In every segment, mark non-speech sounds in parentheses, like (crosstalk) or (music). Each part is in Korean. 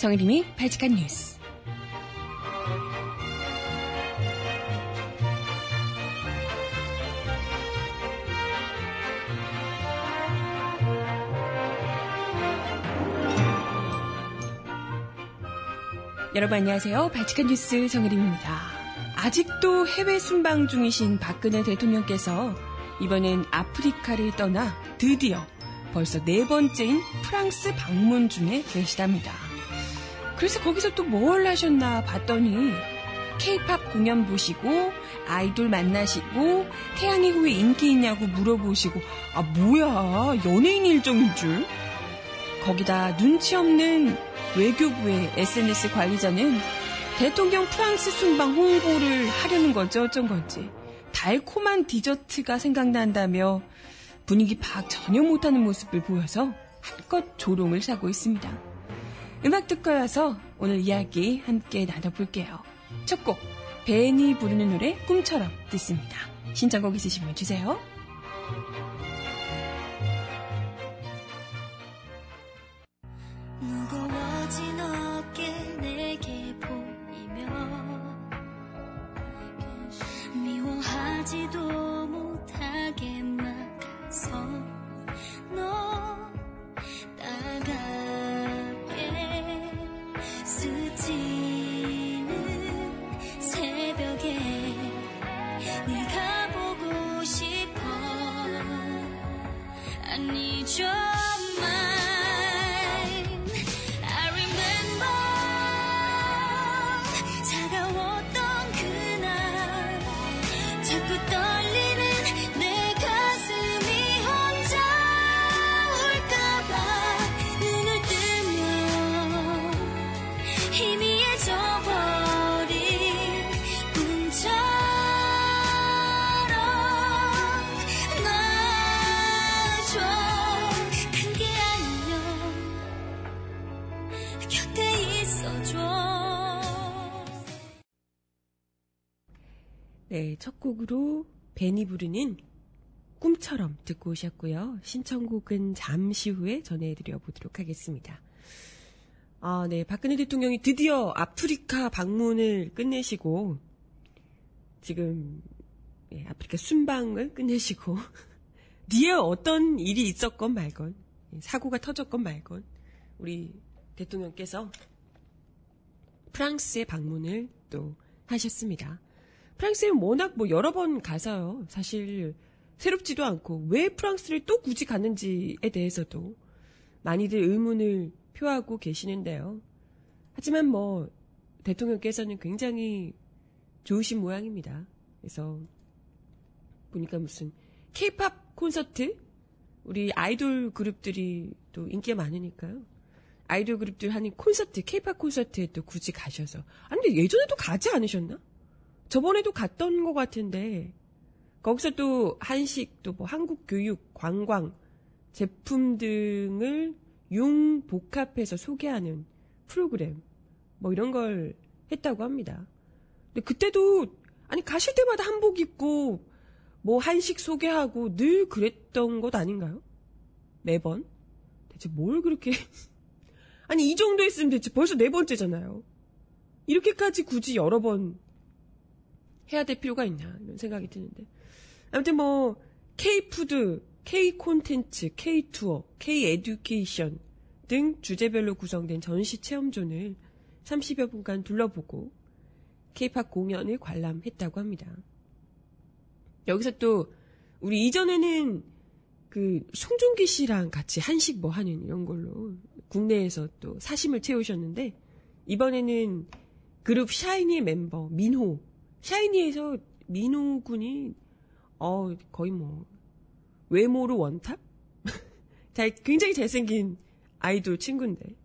정혜림이 발칙한 뉴스. 여러분 안녕하세요. 발칙한 뉴스 정혜림입니다. 아직도 해외 순방 중이신 박근혜 대통령께서 이번엔 아프리카를 떠나 드디어 벌써 네 번째인 프랑스 방문 중에 계시답니다. 그래서 거기서 또 뭘 하셨나 봤더니 케이팝 공연 보시고 아이돌 만나시고 태양의 후예 인기 있냐고 물어보시고 아 뭐야 연예인 일정인 줄? 거기다 눈치 없는 외교부의 SNS 관리자는 대통령 프랑스 순방 홍보를 하려는 건지 어쩐 건지. 달콤한 디저트가 생각난다며 분위기 파악 전혀 못하는 모습을 보여서 한껏 조롱을 사고 있습니다. 음악 듣고 와서 오늘 이야기 함께 나눠볼게요. 첫 곡, 벤이 부르는 노래 꿈처럼 듣습니다. 신청곡 있으시면 주세요. 첫 곡으로 벤이 부르는 꿈처럼 듣고 오셨고요. 신청곡은 잠시 후에 전해드려 보도록 하겠습니다. 아, 네. 박근혜 대통령이 드디어 아프리카 방문을 끝내시고, 지금, 예, 아프리카 순방을 끝내시고, (laughs) 뒤에 어떤 일이 있었건 말건, 예, 사고가 터졌건 말건, 우리 대통령께서 프랑스에 방문을 또 하셨습니다. 프랑스에 워낙 뭐 여러 번 가서요. 사실 새롭지도 않고 왜 프랑스를 또 굳이 갔는지에 대해서도 많이들 의문을 표하고 계시는데요. 하지만 뭐 대통령께서는 굉장히 좋으신 모양입니다. 그래서 보니까 무슨 케이팝 콘서트 우리 아이돌 그룹들이 또 인기가 많으니까요. 아이돌 그룹들 하는 콘서트, 케이팝 콘서트에 또 굳이 가셔서. 아니, 근데 예전에도 가지 않으셨나? 저번에도 갔던 것 같은데, 거기서 또 한식, 또 뭐 한국 교육, 관광, 제품 등을 융복합해서 소개하는 프로그램, 뭐 이런 걸 했다고 합니다. 근데 그때도, 아니, 가실 때마다 한복 입고, 뭐 한식 소개하고 늘 그랬던 것 아닌가요? 매번? 대체 뭘 그렇게, (laughs) 아니, 이 정도 했으면 대체 벌써 네 번째잖아요. 이렇게까지 굳이 여러 번 해야 될 필요가 있냐, 이런 생각이 드는데. 아무튼 뭐, K푸드, K콘텐츠, K투어, K에듀케이션 등 주제별로 구성된 전시 체험존을 30여 분간 둘러보고 K팝 공연을 관람했다고 합니다. 여기서 또, 우리 이전에는 그 송중기 씨랑 같이 한식 뭐 하는 이런 걸로 국내에서 또 사심을 채우셨는데 이번에는 그룹 샤이니 멤버 민호 샤이니에서 민호 군이 어 거의 뭐 외모로 원탑? (laughs) 잘 굉장히 잘생긴 아이돌 친구인데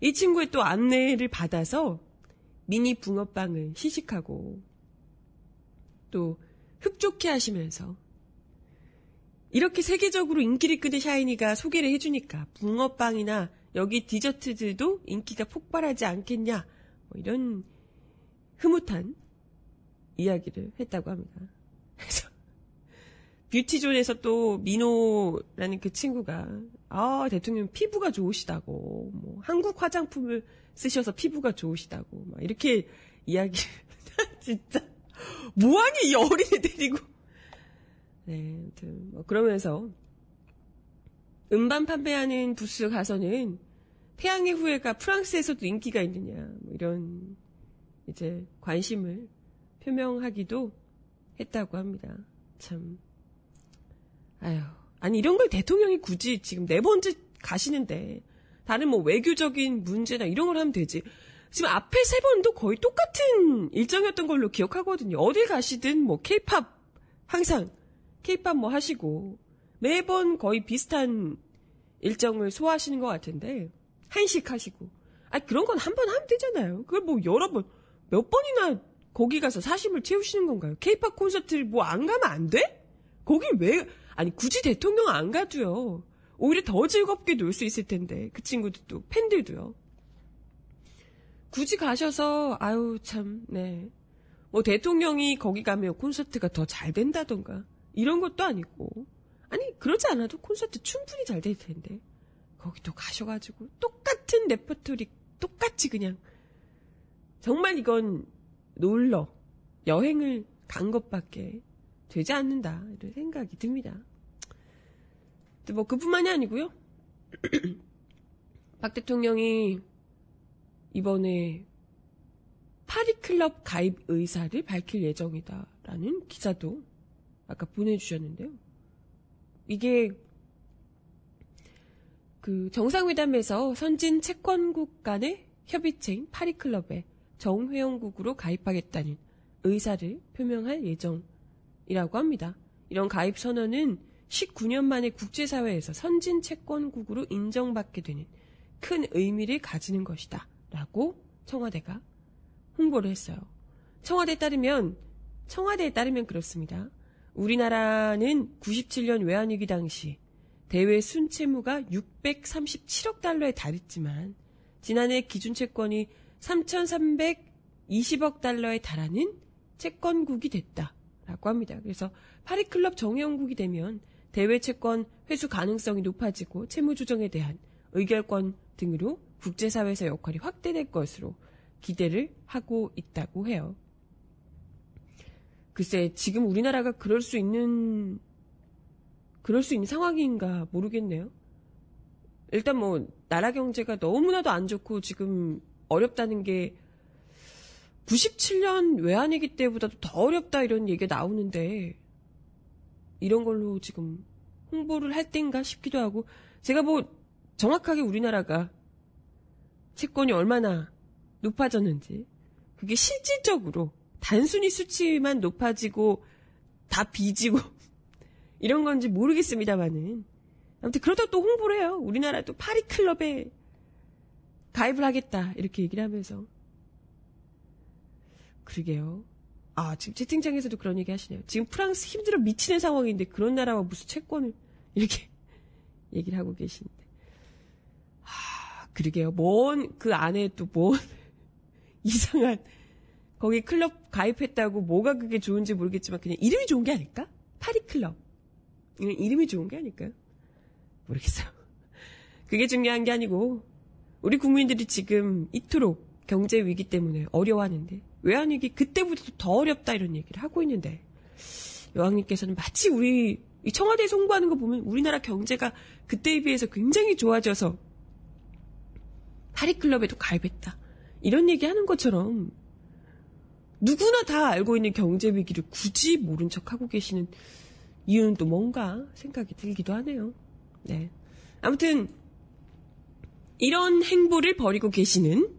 이 친구의 또 안내를 받아서 미니 붕어빵을 시식하고 또 흡족해 하시면서 이렇게 세계적으로 인기를 끄는 샤이니가 소개를 해주니까 붕어빵이나 여기 디저트들도 인기가 폭발하지 않겠냐 뭐 이런 흐뭇한 이야기를 했다고 합니다. (laughs) 그래서 뷰티존에서 또 민호라는 그 친구가 아 대통령 피부가 좋으시다고 뭐 한국 화장품을 쓰셔서 피부가 좋으시다고 막 이렇게 이야기 (laughs) 진짜 뭐하니 이 어린애 데리고 네 아무튼 뭐 그러면서 음반 판매하는 부스 가서는 태양의 후예가 프랑스에서도 인기가 있느냐 뭐 이런 이제 관심을 표명하기도 했다고 합니다. 참 아유 아니 이런 걸 대통령이 굳이 지금 네 번째 가시는데 다른 뭐 외교적인 문제나 이런 걸 하면 되지. 지금 앞에 세 번도 거의 똑같은 일정이었던 걸로 기억하거든요. 어딜 가시든 뭐 케이팝 항상 케이팝 뭐 하시고 매번 거의 비슷한 일정을 소화하시는 것 같은데 한식 하시고 아 그런 건 한 번 하면 되잖아요. 그걸 뭐 여러 번 몇 번이나 거기 가서 사심을 채우시는 건가요? 케이팝 콘서트를 뭐 안 가면 안 돼? 거기 왜 아니 굳이 대통령 안 가도요. 오히려 더 즐겁게 놀 수 있을 텐데 그 친구들도 팬들도요. 굳이 가셔서 아유 참 네. 뭐 대통령이 거기 가면 콘서트가 더 잘 된다던가 이런 것도 아니고 아니 그러지 않아도 콘서트 충분히 잘 될 텐데 거기 또 가셔가지고 똑같은 레퍼토리 똑같이 그냥 정말 이건 놀러 여행을 간 것밖에 되지 않는다 이런 생각이 듭니다. 뭐 그뿐만이 아니고요. (clears throat) 박 대통령이 이번에 파리클럽 가입 의사를 밝힐 예정이다라는 기사도 아까 보내주셨는데요. 이게 그 정상회담에서 선진 채권국 간의 협의체인 파리클럽에 정회원국으로 가입하겠다는 의사를 표명할 예정이라고 합니다. 이런 가입 선언은 19년 만에 국제사회에서 선진 채권국으로 인정받게 되는 큰 의미를 가지는 것이다. 라고 청와대가 홍보를 했어요. 청와대에 따르면, 청와대에 따르면 그렇습니다. 우리나라는 97년 외환위기 당시 대외 순채무가 637억 달러에 달했지만 지난해 기준채권이 3,320억 달러에 달하는 채권국이 됐다라고 합니다. 그래서 파리클럽 정회원국이 되면 대외 채권 회수 가능성이 높아지고 채무 조정에 대한 의결권 등으로 국제사회에서 역할이 확대될 것으로 기대를 하고 있다고 해요. 글쎄, 지금 우리나라가 그럴 수 있는, 그럴 수 있는 상황인가 모르겠네요. 일단 뭐, 나라 경제가 너무나도 안 좋고 지금 어렵다는 게 97년 외환위기 때보다도 더 어렵다 이런 얘기가 나오는데 이런 걸로 지금 홍보를 할 땐가 싶기도 하고 제가 뭐 정확하게 우리나라가 채권이 얼마나 높아졌는지 그게 실질적으로 단순히 수치만 높아지고 다 빚이고 (laughs) 이런 건지 모르겠습니다만은 아무튼 그러다 또 홍보를 해요. 우리나라도 파리 클럽에 가입을 하겠다 이렇게 얘기를 하면서 그러게요. 아 지금 채팅창에서도 그런 얘기 하시네요. 지금 프랑스 힘들어 미치는 상황인데 그런 나라와 무슨 채권을 (laughs) 이렇게 얘기를 하고 계시는데 아 그러게요. 뭔 그 안에 또 뭔 (laughs) 이상한 거기 클럽 가입했다고 뭐가 그게 좋은지 모르겠지만 그냥 이름이 좋은 게 아닐까? 파리 클럽. 이건 이름이 좋은 게 아닐까요? 모르겠어요. 그게 중요한 게 아니고 우리 국민들이 지금 이토록 경제 위기 때문에 어려워하는데 외환위기 그때보다도 더 어렵다 이런 얘기를 하고 있는데 여왕님께서는 마치 우리 이 청와대에서 홍보하는 거 보면 우리나라 경제가 그때에 비해서 굉장히 좋아져서 파리클럽에도 가입했다 이런 얘기 하는 것처럼 누구나 다 알고 있는 경제 위기를 굳이 모른 척 하고 계시는 이유는 또 뭔가 생각이 들기도 하네요. 네. 아무튼 이런 행보를 벌이고 계시는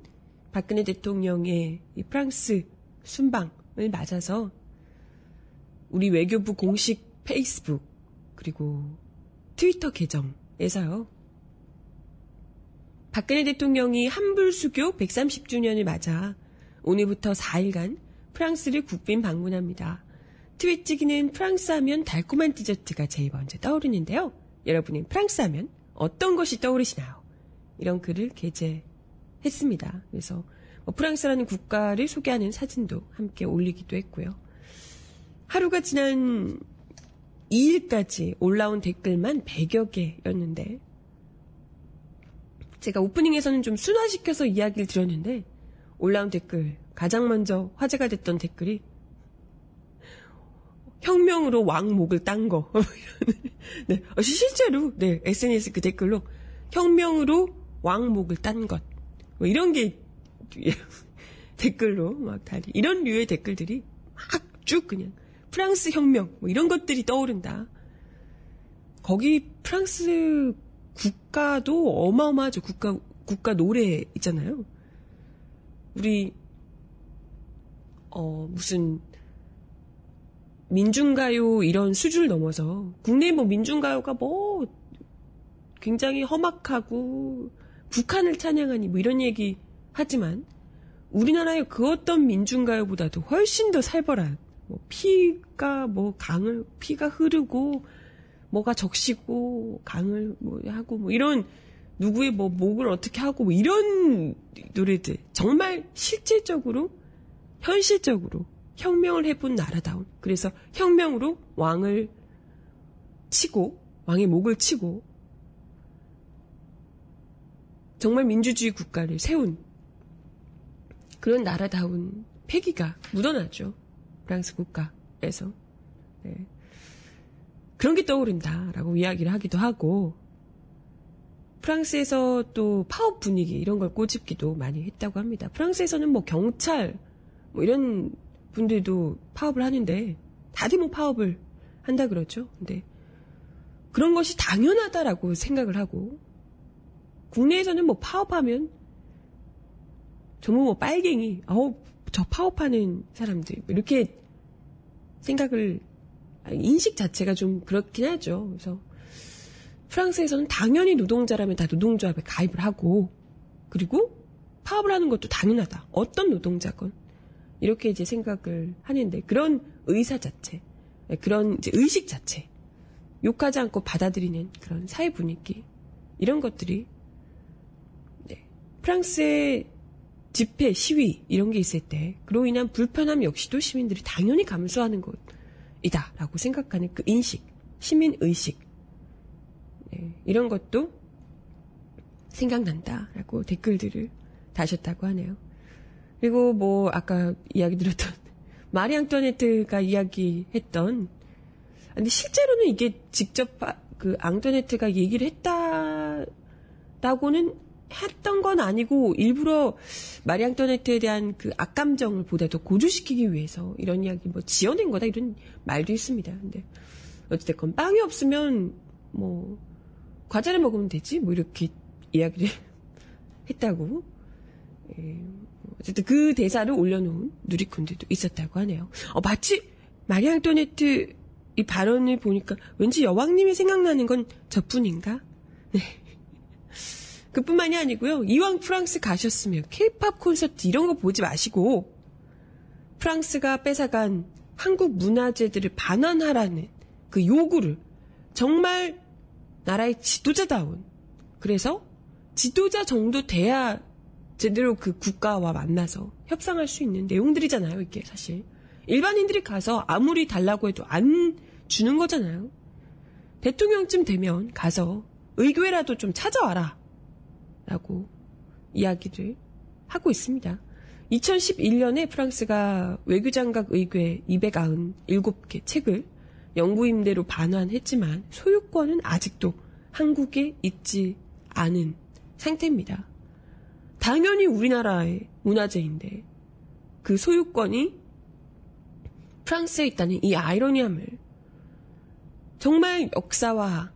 박근혜 대통령의 이 프랑스 순방을 맞아서 우리 외교부 공식 페이스북 그리고 트위터 계정에서요. 박근혜 대통령이 한불수교 130주년을 맞아 오늘부터 4일간 프랑스를 국빈 방문합니다. 트윗 찍기는 프랑스 하면 달콤한 디저트가 제일 먼저 떠오르는데요. 여러분은 프랑스 하면 어떤 것이 떠오르시나요? 이런 글을 게재했습니다. 그래서 뭐 프랑스라는 국가를 소개하는 사진도 함께 올리기도 했고요. 하루가 지난 2일까지 올라온 댓글만 100여 개였는데 제가 오프닝에서는 좀 순화시켜서 이야기를 드렸는데 올라온 댓글 가장 먼저 화제가 됐던 댓글이 혁명으로 왕목을 딴 거. (laughs) 네, 어, 실제로 네 SNS 그 댓글로 혁명으로 왕목을 딴 것. 뭐 이런 게 (laughs) 댓글로 막 다리 이런 류의 댓글들이 막 쭉 그냥 프랑스 혁명 뭐 이런 것들이 떠오른다. 거기 프랑스 국가도 어마어마하죠. 국가 국가 노래 있잖아요. 우리 어 무슨 민중가요 이런 수준을 넘어서 국내 뭐 민중가요가 뭐 굉장히 험악하고 북한을 찬양하니 뭐 이런 얘기 하지만 우리나라의 그 어떤 민중가요보다도 훨씬 더 살벌한 뭐 피가 뭐 강을 피가 흐르고 뭐가 적시고 강을 뭐 하고 뭐 이런 누구의 뭐 목을 어떻게 하고 뭐 이런 노래들 정말 실질적으로 현실적으로 혁명을 해본 나라다운. 그래서 혁명으로 왕을 치고 왕의 목을 치고 정말 민주주의 국가를 세운 그런 나라다운 패기가 묻어나죠. 프랑스 국가에서. 네. 그런 게 떠오른다라고 이야기를 하기도 하고, 프랑스에서 또 파업 분위기 이런 걸 꼬집기도 많이 했다고 합니다. 프랑스에서는 뭐 경찰, 뭐 이런 분들도 파업을 하는데, 다들 뭐 파업을 한다 그러죠. 근데 그런 것이 당연하다라고 생각을 하고, 국내에서는 뭐 파업하면 정말 뭐 빨갱이, 어우, 저 파업하는 사람들, 이렇게 생각을, 인식 자체가 좀 그렇긴 하죠. 그래서 프랑스에서는 당연히 노동자라면 다 노동조합에 가입을 하고, 그리고 파업을 하는 것도 당연하다. 어떤 노동자건. 이렇게 이제 생각을 하는데, 그런 의사 자체, 그런 이제 의식 자체, 욕하지 않고 받아들이는 그런 사회 분위기, 이런 것들이 프랑스의 집회, 시위 이런 게 있을 때 그로 인한 불편함 역시도 시민들이 당연히 감수하는 것이다라고 생각하는 그 인식, 시민 의식 네, 이런 것도 생각난다라고 댓글들을 다셨다고 하네요. 그리고 뭐 아까 이야기 드렸던 (laughs) 마리 앙토네트가 이야기했던 근데 실제로는 이게 직접 그 앙토네트가 얘기를 했다라고는 했던 건 아니고 일부러 마리 앙토네트에 대한 그 악감정을 보다 더 고조시키기 위해서 이런 이야기 뭐 지어낸 거다 이런 말도 있습니다. 근데 어찌됐건 빵이 없으면 뭐 과자를 먹으면 되지 뭐 이렇게 이야기를 (laughs) 했다고 예, 어쨌든 그 대사를 올려놓은 누리꾼들도 있었다고 하네요. 어, 마치 마리 앙토네트 이 발언을 보니까 왠지 여왕님이 생각나는 건 저뿐인가? 네. 그뿐만이 아니고요. 이왕 프랑스 가셨으면 케이팝 콘서트 이런 거 보지 마시고 프랑스가 뺏어간 한국 문화재들을 반환하라는 그 요구를 정말 나라의 지도자다운 그래서 지도자 정도 돼야 제대로 그 국가와 만나서 협상할 수 있는 내용들이잖아요, 이게 사실. 일반인들이 가서 아무리 달라고 해도 안 주는 거잖아요. 대통령쯤 되면 가서 의교회라도 좀 찾아와라. 라고 이야기를 하고 있습니다. 2011년에 프랑스가 외교장각 의궤 297개 책을 영구 임대로 반환했지만 소유권은 아직도 한국에 있지 않은 상태입니다. 당연히 우리나라의 문화재인데 그 소유권이 프랑스에 있다는 이 아이러니함을 정말 역사와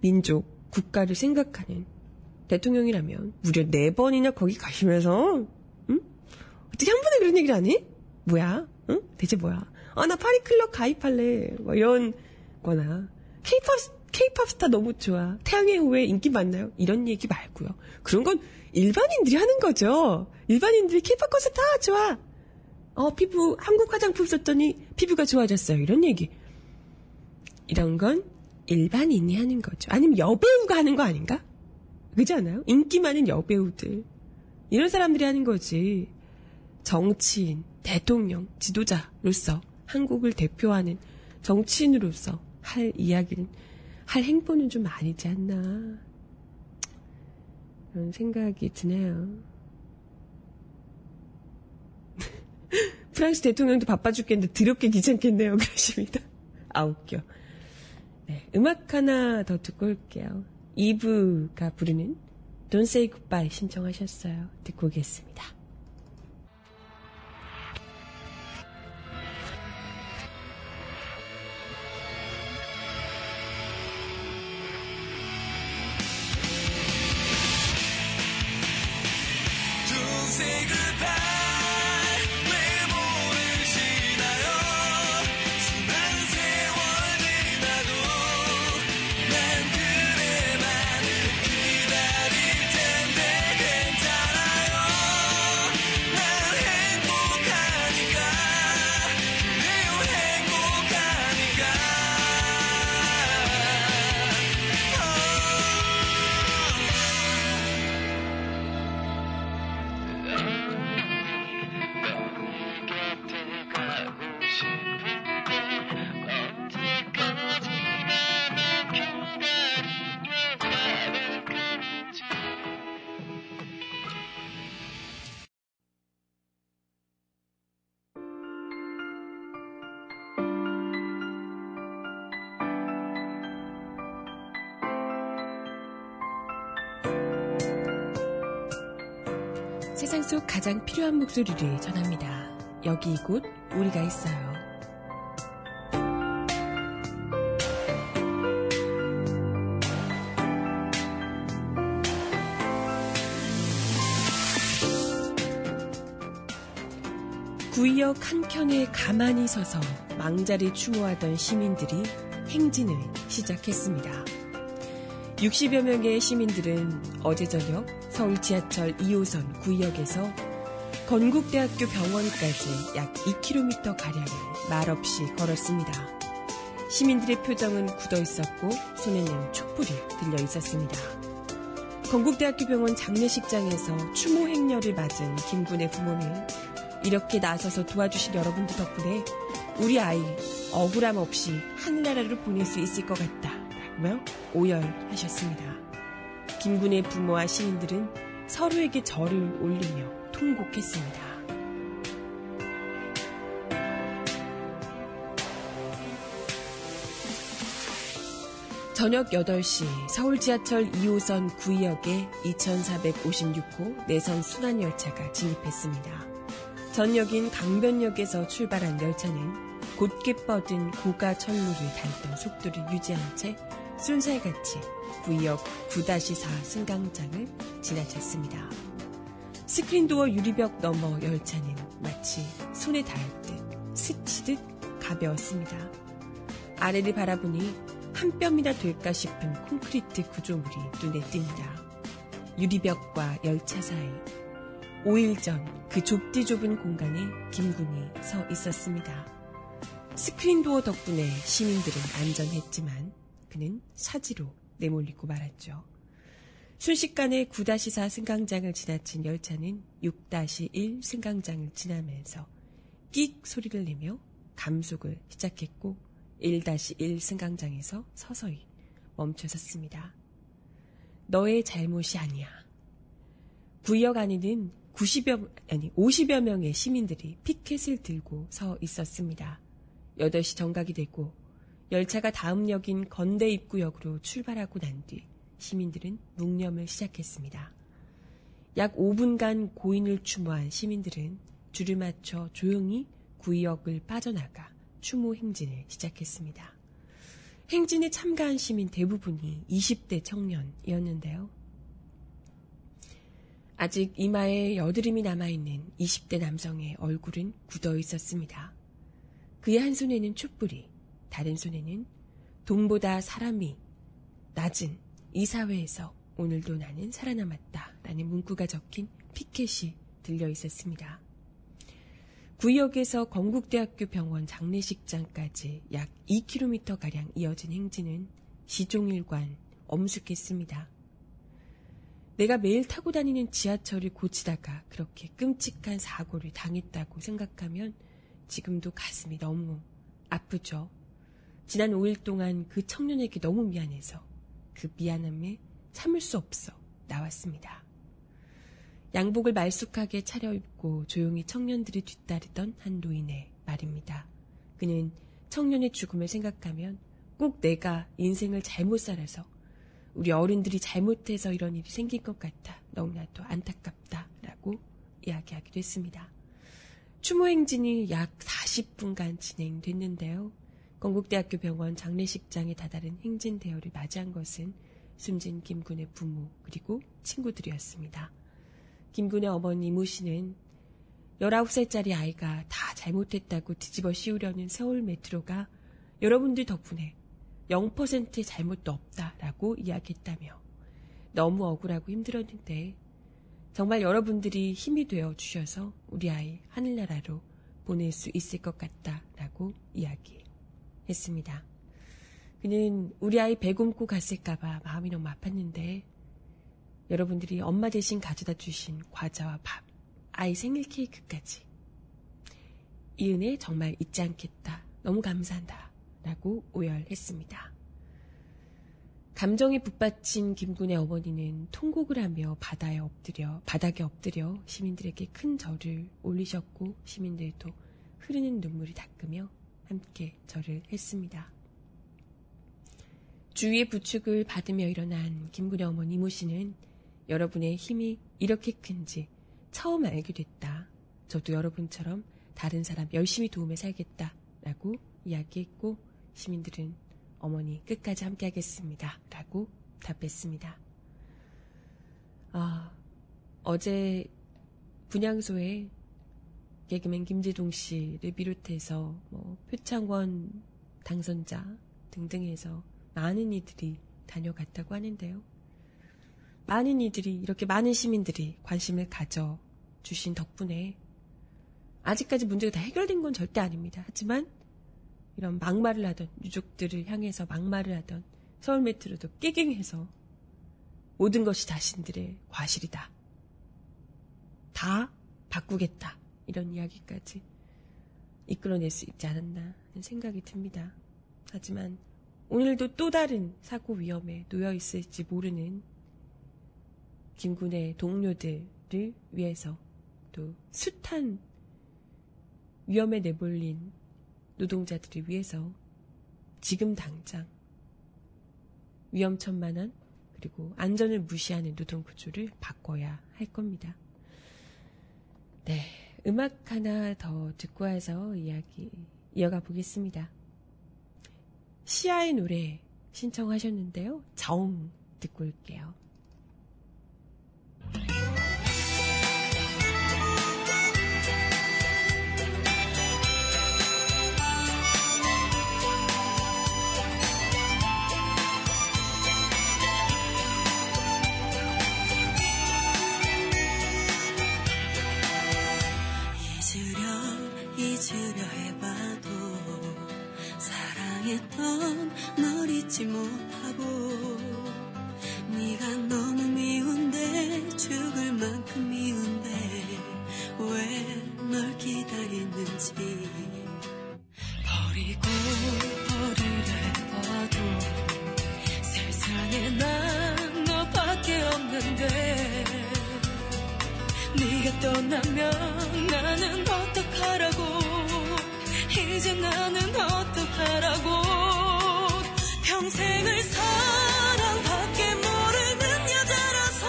민족, 국가를 생각하는 대통령이라면 무려 네 번이나 거기 가시면서 응? 어떻게 한 번에 그런 얘기를 하니? 뭐야? 응? 대체 뭐야? 아 나 파리 클럽 가입할래. 뭐 이런 거나 케이팝 케이팝 스타 너무 좋아. 태양의 후예 인기 많나요? 이런 얘기 말고요. 그런 건 일반인들이 하는 거죠. 일반인들이 케이팝 콘서트 다 좋아. 어 피부 한국 화장품 썼더니 피부가 좋아졌어요. 이런 얘기. 이런 건 일반인이 하는 거죠. 아니면 여배우가 하는 거 아닌가? 그렇지 않아요? 인기 많은 여배우들. 이런 사람들이 하는 거지. 정치인, 대통령, 지도자로서 한국을 대표하는 정치인으로서 할 이야기는, 할 행보는 좀 아니지 않나. 그런 생각이 드네요. (laughs) 프랑스 대통령도 바빠 죽겠는데 드럽게 귀찮겠네요. (laughs) 그러십니다. 아, 웃겨. 네, 음악 하나 더 듣고 올게요. 이브가 부르는 Don't Say Goodbye 신청하셨어요. 듣고 오겠습니다. Say goodbye 속 가장 필요한 목소리를 전합니다. 여기 이곳 우리가 있어요. 구의역 한켠에 가만히 서서 망자를 추모하던 시민들이 행진을 시작했습니다. 60여 명의 시민들은 어제 저녁 서울 지하철 2호선 구의역에서 건국대학교 병원까지 약 2km 가량을 말없이 걸었습니다. 시민들의 표정은 굳어 있었고 손에는 촛불이 들려 있었습니다. 건국대학교 병원 장례식장에서 추모 행렬을 맞은 김군의 부모는 이렇게 나서서 도와주신 여러분들 덕분에 우리 아이 억울함 없이 하늘나라로 보낼 수 있을 것 같다. 라며 오열하셨습니다. 김군의 부모와 시민들은 서로에게 절을 올리며 통곡했습니다. 저녁 8시 서울 지하철 2호선 구의역에 2456호 내선 순환열차가 진입했습니다. 전역인 강변역에서 출발한 열차는 곧게 뻗은 고가 철로를 달던 속도를 유지한 채 순살같이 구의역 9-4 승강장을 지나쳤습니다. 스크린도어 유리벽 너머 열차는 마치 손에 닿을 듯 스치듯 가벼웠습니다. 아래를 바라보니 한 뼘이나 될까 싶은 콘크리트 구조물이 눈에 띕니다. 유리벽과 열차 사이 5일 전 그 좁디 좁은 공간에 김군이 서 있었습니다. 스크린도어 덕분에 시민들은 안전했지만 그는 사지로 내몰리고 말았죠. 순식간에 9-4 승강장을 지나친 열차는 6-1 승강장을 지나면서 끽 소리를 내며 감속을 시작했고 1-1 승강장에서 서서히 멈춰섰습니다. 너의 잘못이 아니야. 구역 안에는 90여, 아니, 50여 명의 시민들이 피켓을 들고 서 있었습니다. 8시 정각이 되고 열차가 다음 역인 건대 입구역으로 출발하고 난 뒤 시민들은 묵념을 시작했습니다. 약 5분간 고인을 추모한 시민들은 줄을 맞춰 조용히 구역을 빠져나가 추모 행진을 시작했습니다. 행진에 참가한 시민 대부분이 20대 청년이었는데요. 아직 이마에 여드름이 남아있는 20대 남성의 얼굴은 굳어 있었습니다. 그의 한 손에는 촛불이, 다른 손에는 돈보다 사람이 낮은 이 사회에서 오늘도 나는 살아남았다 라는 문구가 적힌 피켓이 들려 있었습니다. 구역에서 건국대학교 병원 장례식장까지 약 2km가량 이어진 행진은 시종일관 엄숙했습니다. 내가 매일 타고 다니는 지하철을 고치다가 그렇게 끔찍한 사고를 당했다고 생각하면 지금도 가슴이 너무 아프죠. 지난 5일 동안 그 청년에게 너무 미안해서 그 미안함에 참을 수 없어 나왔습니다. 양복을 말쑥하게 차려입고 조용히 청년들이 뒤따르던 한 노인의 말입니다. 그는 청년의 죽음을 생각하면 꼭 내가 인생을 잘못 살아서 우리 어른들이 잘못해서 이런 일이 생긴 것 같아 너무나도 안타깝다라고 이야기하기도 했습니다. 추모 행진이 약 40분간 진행됐는데요. 건국대학교 병원 장례식장에 다다른 행진 대열을 맞이한 것은 숨진 김군의 부모 그리고 친구들이었습니다. 김군의 어머니 이모 씨는 19살짜리 아이가 다 잘못했다고 뒤집어 씌우려는 서울 메트로가 여러분들 덕분에 0%의 잘못도 없다라고 이야기했다며 너무 억울하고 힘들었는데 정말 여러분들이 힘이 되어 주셔서 우리 아이 하늘나라로 보낼 수 있을 것 같다라고 이야기 했습니다. 그는 우리 아이 배 굶고 갔을까봐 마음이 너무 아팠는데 여러분들이 엄마 대신 가져다 주신 과자와 밥, 아이 생일 케이크까지 이 은혜 정말 잊지 않겠다. 너무 감사한다. 라고 오열했습니다. 감정에 북받친 김군의 어머니는 통곡을 하며 바다에 엎드려, 바닥에 엎드려 시민들에게 큰 절을 올리셨고 시민들도 흐르는 눈물을 닦으며 함께 절을 했습니다. 주위의 부축을 받으며 일어난 김군의 어머니 이모 씨는 여러분의 힘이 이렇게 큰지 처음 알게 됐다. 저도 여러분처럼 다른 사람 열심히 도움에 살겠다. 라고 이야기했고 시민들은 어머니 끝까지 함께 하겠습니다. 라고 답했습니다. 아, 어제 분향소에 개그맨 김재동 씨를 비롯해서 뭐 표창원 당선자 등등 해서 많은 이들이 다녀갔다고 하는데요. 많은 이들이 이렇게 많은 시민들이 관심을 가져 주신 덕분에 아직까지 문제가 다 해결된 건 절대 아닙니다. 하지만 이런 막말을 하던 유족들을 향해서 막말을 하던 서울 메트로도 깨갱해서 모든 것이 자신들의 과실이다. 다 바꾸겠다. 이런 이야기까지 이끌어낼 수 있지 않았나 하는 생각이 듭니다. 하지만 오늘도 또 다른 사고 위험에 놓여 있을지 모르는 김군의 동료들을 위해서 또 숱한 위험에 내몰린 노동자들을 위해서 지금 당장 위험천만한 그리고 안전을 무시하는 노동 구조를 바꿔야 할 겁니다. 네, 음악 하나 더 듣고 와서 이야기 이어가 보겠습니다. 시아의 노래 신청하셨는데요. 정 듣고 올게요. 평생을 사랑밖에 모르는 여자라서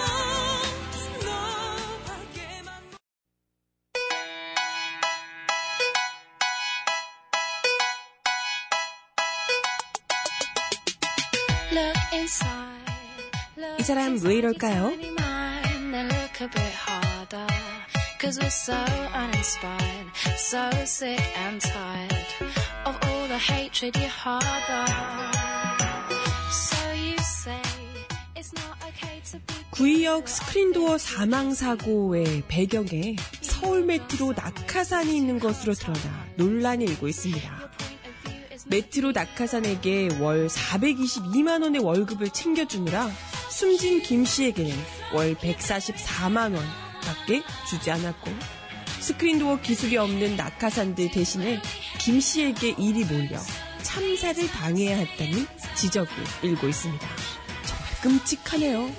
너밖에만 이 사람 왜 이럴까요? Cause we're so uninspired, so sick and tired of all the hatred you harbor. So you say it's not okay to be. 구의역 스크린도어 사망 사고의 배경에 서울 메트로 낙하산이 있는 것으로 드러나 논란이 일고 있습니다. 메트로 낙하산에게 월 422만 원의 월급을 챙겨주느라 숨진 김 씨에게는 월 144만 원 밖에 주지 않았고 스크린도어 기술이 없는 낙하산들 대신에 김 씨에게 일이 몰려 참사를 당해야 했다는 지적이 일고 있습니다. 정말 끔찍하네요.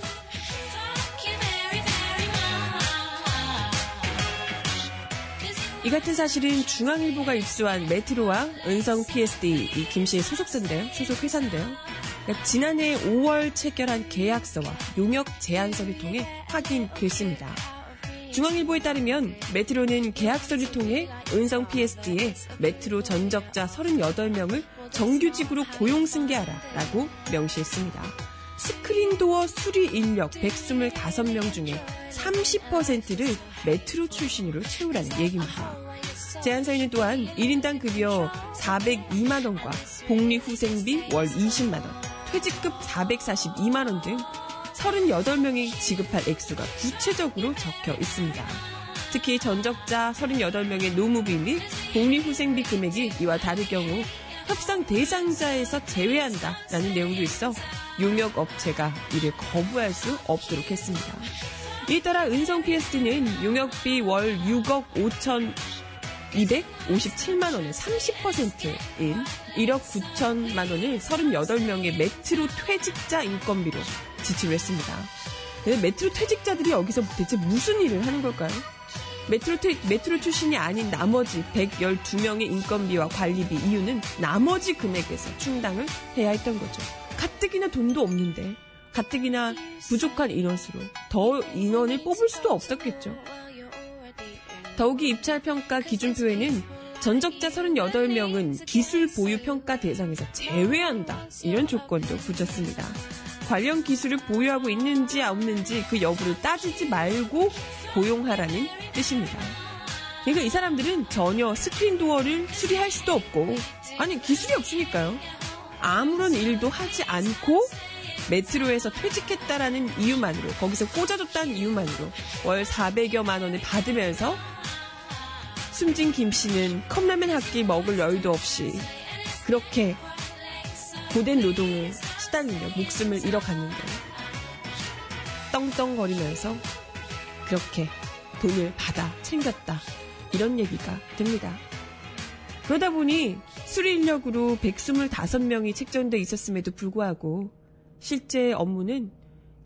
이 같은 사실은 중앙일보가 입수한 메트로와 은성 PSD 이 김씨의 소속사인데요. 소속 회사인데요. 그러니까 지난해 5월 체결한 계약서와 용역 제안서를 통해 확인됐습니다. 중앙일보에 따르면 메트로는 계약서를 통해 은성 PSD에 메트로 전적자 38명을 정규직으로 고용 승계하라라고 명시했습니다. 스크린도어 수리 인력 125명 중에 30%를 메트로 출신으로 채우라는 얘기입니다. 제안서에는 또한 1인당 급여 402만원과 복리후생비 월 20만원, 퇴직급 442만원 등 38명이 지급할 액수가 구체적으로 적혀 있습니다. 특히 전적자 38명의 노무비 및 복리후생비 금액이 이와 다를 경우 협상 대상자에서 제외한다라는 내용도 있어 용역 업체가 이를 거부할 수 없도록 했습니다. 이에 따라 은성 PSD는 용역비 월 6억 5천 257만 원의 30%인 1억 9천만 원을 38명의 메트로 퇴직자 인건비로 지출을 했습니다. 메트로 퇴직자들이 여기서 대체 무슨 일을 하는 걸까요? 메트로, 퇴, 메트로 출신이 아닌 나머지 112명의 인건비와 관리비 이유는 나머지 금액에서 충당을 해야 했던 거죠. 가뜩이나 돈도 없는데 가뜩이나 부족한 인원수로 더 인원을 뽑을 수도 없었겠죠. 더욱이 입찰평가 기준표에는 전적자 38명은 기술 보유 평가 대상에서 제외한다. 이런 조건도 붙였습니다. 관련 기술을 보유하고 있는지 없는지 그 여부를 따지지 말고 고용하라는 뜻입니다. 그러니까 이 사람들은 전혀 스크린 도어를 수리할 수도 없고 아니 기술이 없으니까요. 아무런 일도 하지 않고 메트로에서 퇴직했다라는 이유만으로 거기서 꽂아줬다는 이유만으로 월 400여만 원을 받으면서 숨진 김 씨는 컵라면 한 끼 먹을 여유도 없이 그렇게 고된 노동을 시달리며 목숨을 잃어갔는데 떵떵거리면서 그렇게 돈을 받아 챙겼다 이런 얘기가 됩니다. 그러다 보니 수리 인력으로 125명이 책정돼 있었음에도 불구하고 실제 업무는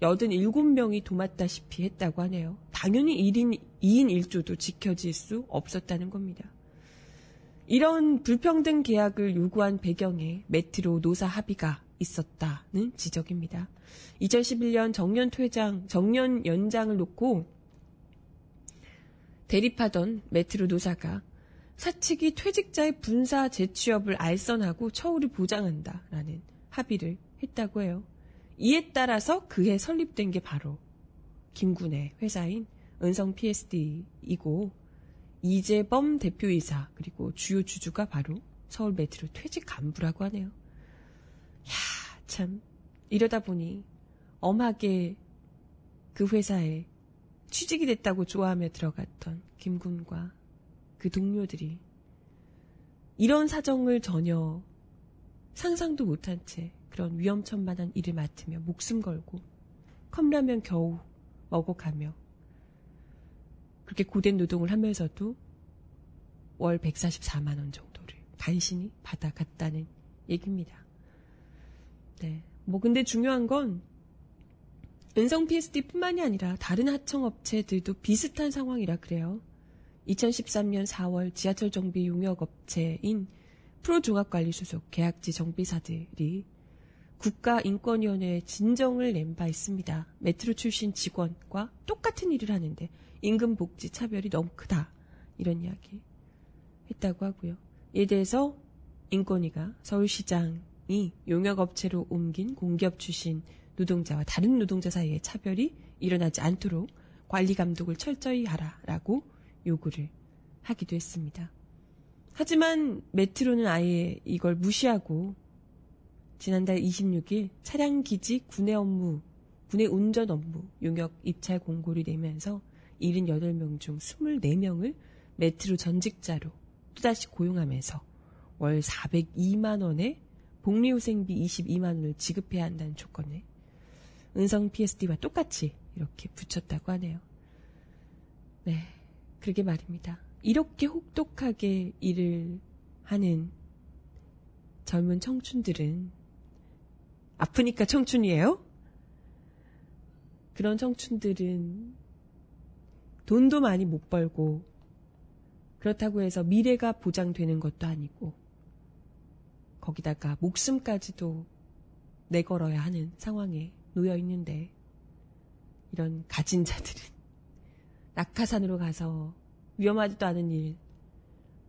87명이 도맡다시피 했다고 하네요. 당연히 1인, 2인 1조도 지켜질 수 없었다는 겁니다. 이런 불평등 계약을 요구한 배경에 메트로 노사 합의가 있었다는 지적입니다. 2011년 정년 퇴장, 정년 연장을 놓고 대립하던 메트로 노사가 사측이 퇴직자의 분사 재취업을 알선하고 처우를 보장한다라는 합의를 했다고 해요. 이에 따라서 그해 설립된 게 바로 김군의 회사인 은성 PSD이고 이재범 대표이사 그리고 주요 주주가 바로 서울 메트로 퇴직 간부라고 하네요. 야, 참 이러다 보니 엄하게 그 회사에 취직이 됐다고 좋아하며 들어갔던 김군과 그 동료들이 이런 사정을 전혀 상상도 못한 채 그런 위험천만한 일을 맡으며 목숨 걸고 컵라면 겨우 먹어가며 그렇게 고된 노동을 하면서도 월 144만 원 정도를 간신히 받아갔다는 얘기입니다. 네. 뭐 근데 중요한 건 은성 PSD뿐만이 아니라 다른 하청업체들도 비슷한 상황이라 그래요. 2013년 4월 지하철 정비 용역업체인 프로종합관리 소속 계약지 정비사들이 국가인권위원회에 진정을 낸 바 있습니다. 메트로 출신 직원과 똑같은 일을 하는데 임금 복지 차별이 너무 크다. 이런 이야기 했다고 하고요. 이에 대해서 인권위가 서울시장이 용역업체로 옮긴 공기업 출신 노동자와 다른 노동자 사이에 차별이 일어나지 않도록 관리 감독을 철저히 하라라고 요구를 하기도 했습니다. 하지만 메트로는 아예 이걸 무시하고 지난달 26일 차량 기지 군내 업무, 군내 운전 업무 용역 입찰 공고를 내면서 78명 중 24명을 메트로 전직자로 또다시 고용하면서 월 402만 원에 복리후생비 22만 원을 지급해야 한다는 조건에 은성 PSD와 똑같이 이렇게 붙였다고 하네요. 네, 그러게 말입니다. 이렇게 혹독하게 일을 하는 젊은 청춘들은 아프니까 청춘이에요? 그런 청춘들은 돈도 많이 못 벌고 그렇다고 해서 미래가 보장되는 것도 아니고 거기다가 목숨까지도 내걸어야 하는 상황에 놓여 있는데 이런 가진 자들은 (laughs) 낙하산으로 가서 위험하지도 않은 일,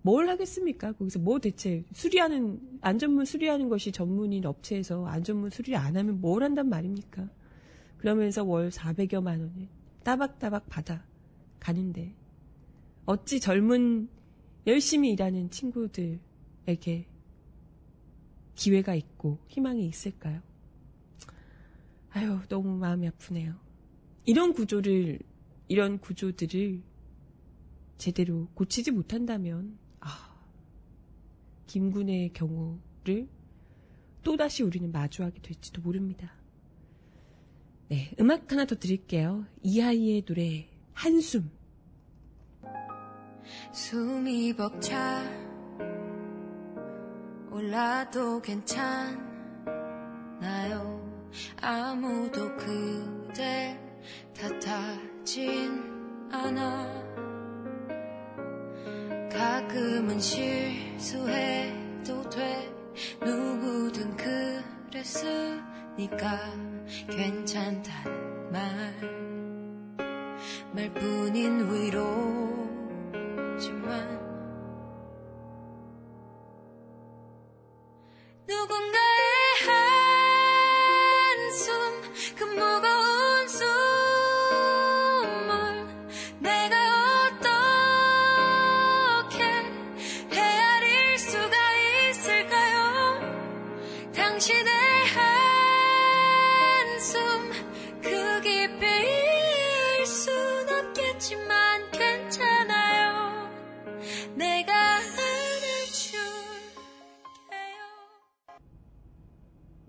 뭘 하겠습니까? 거기서 뭐 대체 수리하는, 안전문 수리하는 것이 전문인 업체에서 안전문 수리 안 하면 뭘 한단 말입니까? 그러면서 월 400여만 원을 따박따박 받아 가는데, 어찌 젊은, 열심히 일하는 친구들에게 기회가 있고 희망이 있을까요? 아유, 너무 마음이 아프네요. 이런 구조를, 이런 구조들을 제대로 고치지 못한다면, 아, 김군의 경우를 또다시 우리는 마주하게 될지도 모릅니다. 네, 음악 하나 더 드릴게요. 이하이의 노래, 한숨. 숨이 벅차 올라도 괜찮나요 아무도 그댈 탓하진 않아 가끔은 실수해도 돼. 누구든 그랬으니까 괜찮단 말 말뿐인 위로지만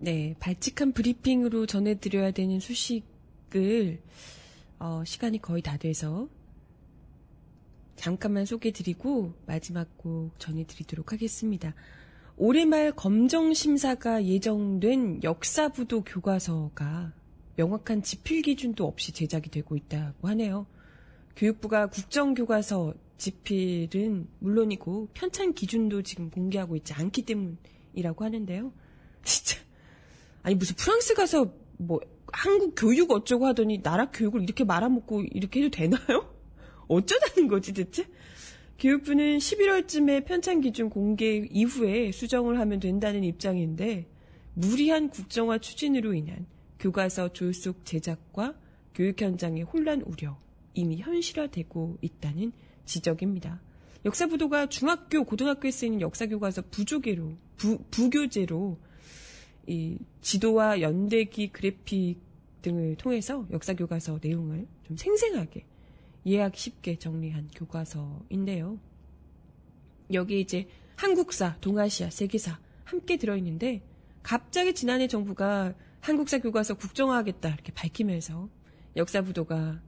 네, 발칙한 브리핑으로 전해드려야 되는 소식을, 어, 시간이 거의 다 돼서, 잠깐만 소개드리고, 마지막 곡 전해드리도록 하겠습니다. 올해 말 검정심사가 예정된 역사부도 교과서가 명확한 지필 기준도 없이 제작이 되고 있다고 하네요. 교육부가 국정교과서 지필은 물론이고 편찬 기준도 지금 공개하고 있지 않기 때문이라고 하는데요. (laughs) 진짜 아니 무슨 프랑스 가서 뭐 한국 교육 어쩌고 하더니 나라 교육을 이렇게 말아먹고 이렇게 해도 되나요? (laughs) 어쩌자는 거지 대체? 교육부는 11월쯤에 편찬 기준 공개 이후에 수정을 하면 된다는 입장인데 무리한 국정화 추진으로 인한 교과서 졸속 제작과 교육 현장의 혼란 우려 이미 현실화되고 있다는 지적입니다. 역사부도가 중학교, 고등학교에 쓰이는 역사교과서 부조계로, 부, 부교재로 이 지도와 연대기 그래픽 등을 통해서 역사 교과서 내용을 좀 생생하게 이해하기 쉽게 정리한 교과서인데요. 여기 이제 한국사, 동아시아, 세계사 함께 들어있는데 갑자기 지난해 정부가 한국사 교과서 국정화하겠다 이렇게 밝히면서 역사부도가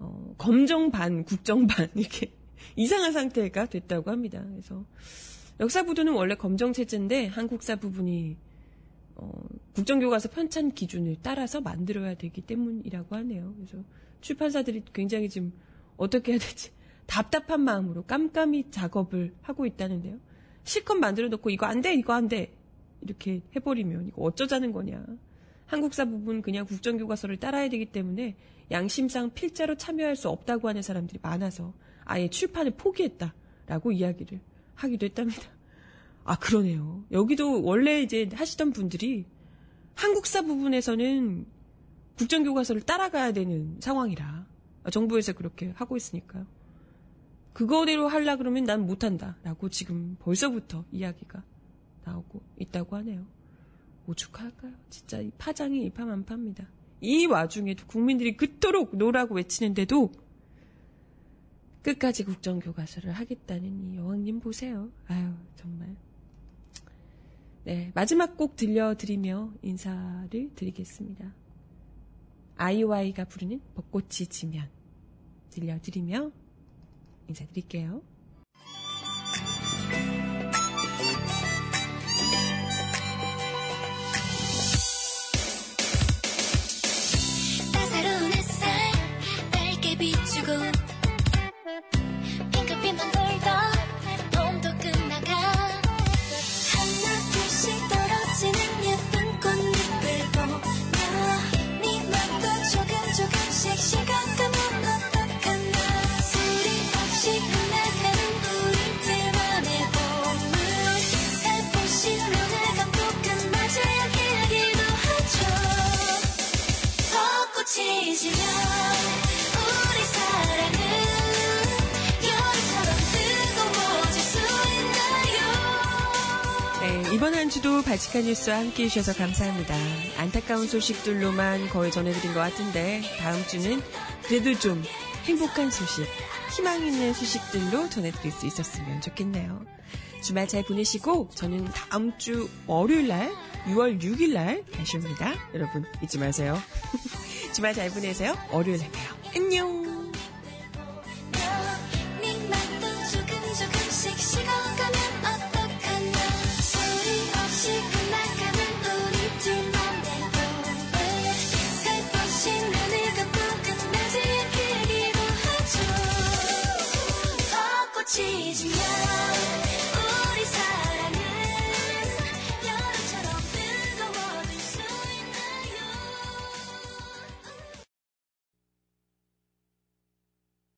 어, 검정 반, 국정 반 (laughs) 이렇게 이상한 상태가 됐다고 합니다. 그래서 역사부도는 원래 검정 체제인데 한국사 부분이 어, 국정교과서 편찬 기준을 따라서 만들어야 되기 때문이라고 하네요. 그래서 출판사들이 굉장히 지금 어떻게 해야 될지 (laughs) 답답한 마음으로 깜깜이 작업을 하고 있다는데요. 실컷 만들어 놓고 이거 안 돼, 이거 안 돼. 이렇게 해버리면 이거 어쩌자는 거냐. 한국사 부분 그냥 국정교과서를 따라야 되기 때문에 양심상 필자로 참여할 수 없다고 하는 사람들이 많아서 아예 출판을 포기했다라고 이야기를 하기도 했답니다. 아, 그러네요. 여기도 원래 이제 하시던 분들이 한국사 부분에서는 국정교과서를 따라가야 되는 상황이라 정부에서 그렇게 하고 있으니까요. 그거대로 하려 그러면 난 못한다. 라고 지금 벌써부터 이야기가 나오고 있다고 하네요. 오죽할까요? 진짜 이 파장이 일파만파입니다. 이 와중에도 국민들이 그토록 노라고 외치는데도 끝까지 국정교과서를 하겠다는 이 여왕님 보세요. 아유, 정말. 네, 마지막 곡 들려드리며 인사를 드리겠습니다. 아이와이가 부르는 벚꽃이 지면 들려드리며 인사드릴게요. 비추고 이번 한 주도 바치카 뉴스와 함께 해주셔서 감사합니다. 안타까운 소식들로만 거의 전해드린 것 같은데 다음 주는 그래도 좀 행복한 소식, 희망 있는 소식들로 전해드릴 수 있었으면 좋겠네요. 주말 잘 보내시고 저는 다음 주 월요일 날 6월 6일 날 다시 옵니다. 여러분 잊지 마세요. (laughs) 주말 잘 보내세요. 월요일에 봬요. 안녕.